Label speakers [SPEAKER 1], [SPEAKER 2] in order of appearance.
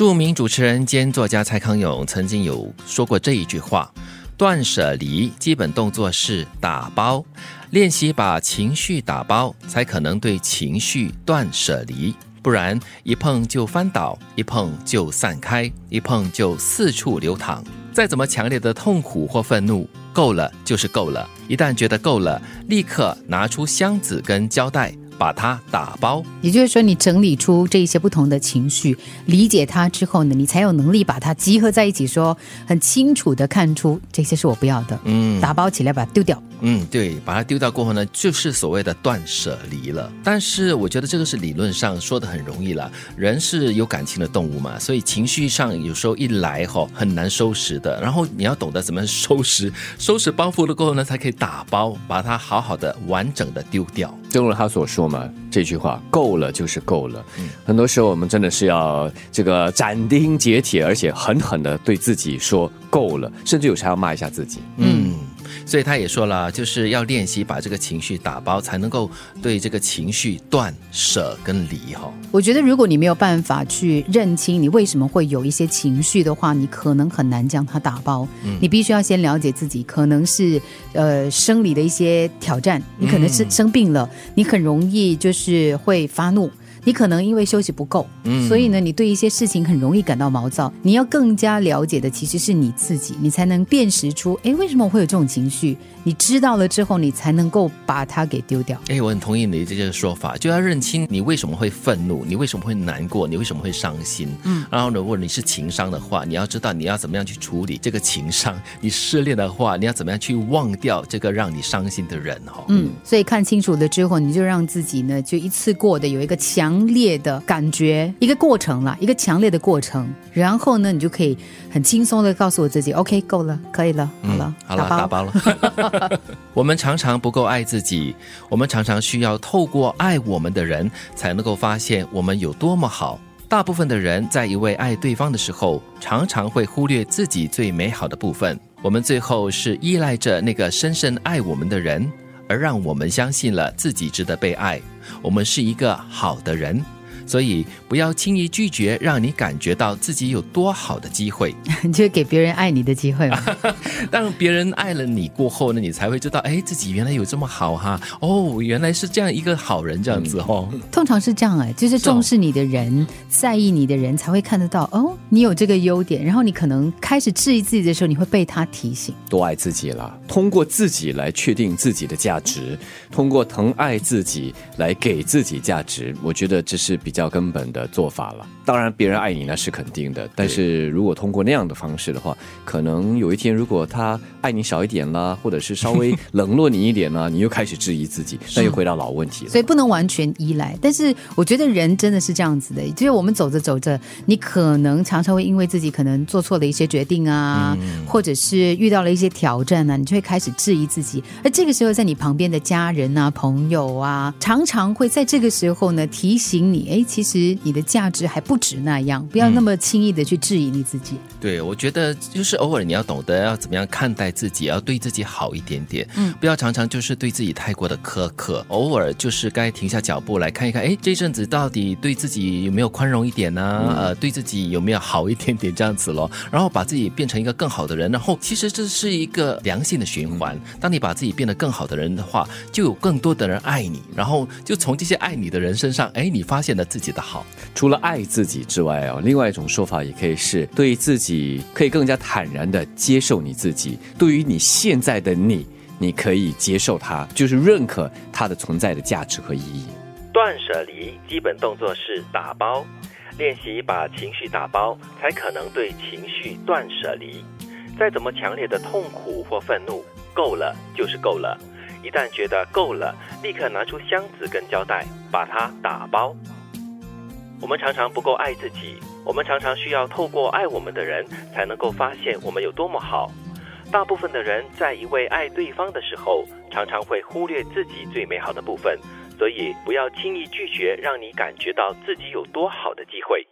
[SPEAKER 1] 著名主持人兼作家蔡康永曾经有说过这一句话：“断舍离基本动作是打包，练习把情绪打包，才可能对情绪断舍离。不然一碰就翻倒，一碰就散开，一碰就四处流淌。再怎么强烈的痛苦或愤怒，够了就是够了。一旦觉得够了，立刻拿出箱子跟胶带。”把它打包，
[SPEAKER 2] 也就是说，你整理出这些不同的情绪，理解它之后呢，你才有能力把它集合在一起，说很清楚的看出这些是我不要的，嗯，打包起来把它丢掉。
[SPEAKER 1] 嗯，对，把它丢掉过后呢，就是所谓的断舍离了。但是我觉得这个是理论上说的很容易了，人是有感情的动物嘛，所以情绪上有时候一来哈很难收拾的。然后你要懂得怎么收拾，收拾包袱了过后呢，才可以打包，把它好好的完整的丢掉。
[SPEAKER 3] 正如他所说嘛，这句话够了就是够了。嗯很多时候我们真的是要这个斩钉截铁，而且狠狠的对自己说够了，甚至有时候要骂一下自己。
[SPEAKER 1] 嗯。所以他也说了，就是要练习把这个情绪打包，才能够对这个情绪断舍跟离哈。
[SPEAKER 2] 我觉得，如果你没有办法去认清你为什么会有一些情绪的话，你可能很难将它打包。嗯你必须要先了解自己，可能是呃生理的一些挑战，你可能是生病了，你很容易就是会发怒。你可能因为休息不够，所以呢，你对一些事情很容易感到毛躁。你要更加了解的其实是你自己，你才能辨识出，哎，为什么我会有这种情绪？你知道了之后，你才能够把它给丢掉。
[SPEAKER 1] 哎，我很同意你这些说法，就要认清你为什么会愤怒，你为什么会难过，你为什么会伤心。嗯，然后如果你是情商的话，你要知道你要怎么样去处理这个情商；你失恋的话，你要怎么样去忘掉这个让你伤心的人哈。
[SPEAKER 2] 嗯，所以看清楚了之后，你就让自己呢，就一次过的有一个强烈的感觉，一个过程了，一个强烈的过程。然后呢，你就可以很轻松的告诉我自己，OK，够了，可以了，好了，
[SPEAKER 1] 好了，打包了。我们常常不够爱自己，我们常常需要透过爱我们的人，才能够发现我们有多么好。大部分的人在一味爱对方的时候，常常会忽略自己最美好的部分。我们最后是依赖着那个深深爱我们的人，而让我们相信了自己值得被爱。我们是一个好的人。所以不要轻易拒绝让你感觉到自己有多好的机会，
[SPEAKER 2] 就给别人爱你的机会嘛。
[SPEAKER 1] 当别人爱了你过后呢，你才会知道，哎，自己原来有这么好哈。哦，原来是这样一个好人这样子哦。
[SPEAKER 2] 通常是这样哎，就是重视你的人、在意你的人才会看得到哦，你有这个优点，然后你可能开始质疑自己的时候，你会被他提醒。
[SPEAKER 3] 多爱自己了，通过自己来确定自己的价值，通过疼爱自己来给自己价值，我觉得这是比较。较根本的做法了。当然，别人爱你那是肯定的。但是如果通过那样的方式的话，可能有一天，如果他爱你少一点啦，或者是稍微冷落你一点呢，你又开始质疑自己，那又回到老问题了。
[SPEAKER 2] 所以不能完全依赖。但是我觉得人真的是这样子的，就是我们走着走着，你可能常常会因为自己可能做错了一些决定啊，或者是遇到了一些挑战呢，你就会开始质疑自己。而这个时候，在你旁边的家人啊、朋友啊，常常会在这个时候呢提醒你：哎。其实你的价值还不止那样，不要那么轻易的去质疑你自己。
[SPEAKER 1] 对，我觉得就是偶尔你要懂得要怎么样看待自己，要对自己好一点点。嗯，不要常常就是对自己太过的苛刻，偶尔就是该停下脚步来看一看，哎，这阵子到底对自己有没有宽容一点呢？呃，对自己有没有好一点点这样子咯？然后把自己变成一个更好的人，然后其实这是一个良性的循环。当你把自己变得更好的人的话，就有更多的人爱你，然后就从这些爱你的人身上，哎，你发现了自自己的好，
[SPEAKER 3] 除了爱自己之外哦，另外一种说法也可以是对自己可以更加坦然的接受你自己。对于你现在的你，你可以接受它，就是认可它的存在的价值和意义。
[SPEAKER 1] 断舍离基本动作是打包，练习把情绪打包，才可能对情绪断舍离。再怎么强烈的痛苦或愤怒，够了就是够了。一旦觉得够了，立刻拿出箱子跟胶带，把它打包。我们常常不够爱自己，我们常常需要透过爱我们的人，才能够发现我们有多么好。大部分的人在一味爱对方的时候，常常会忽略自己最美好的部分，所以不要轻易拒绝让你感觉到自己有多好的机会。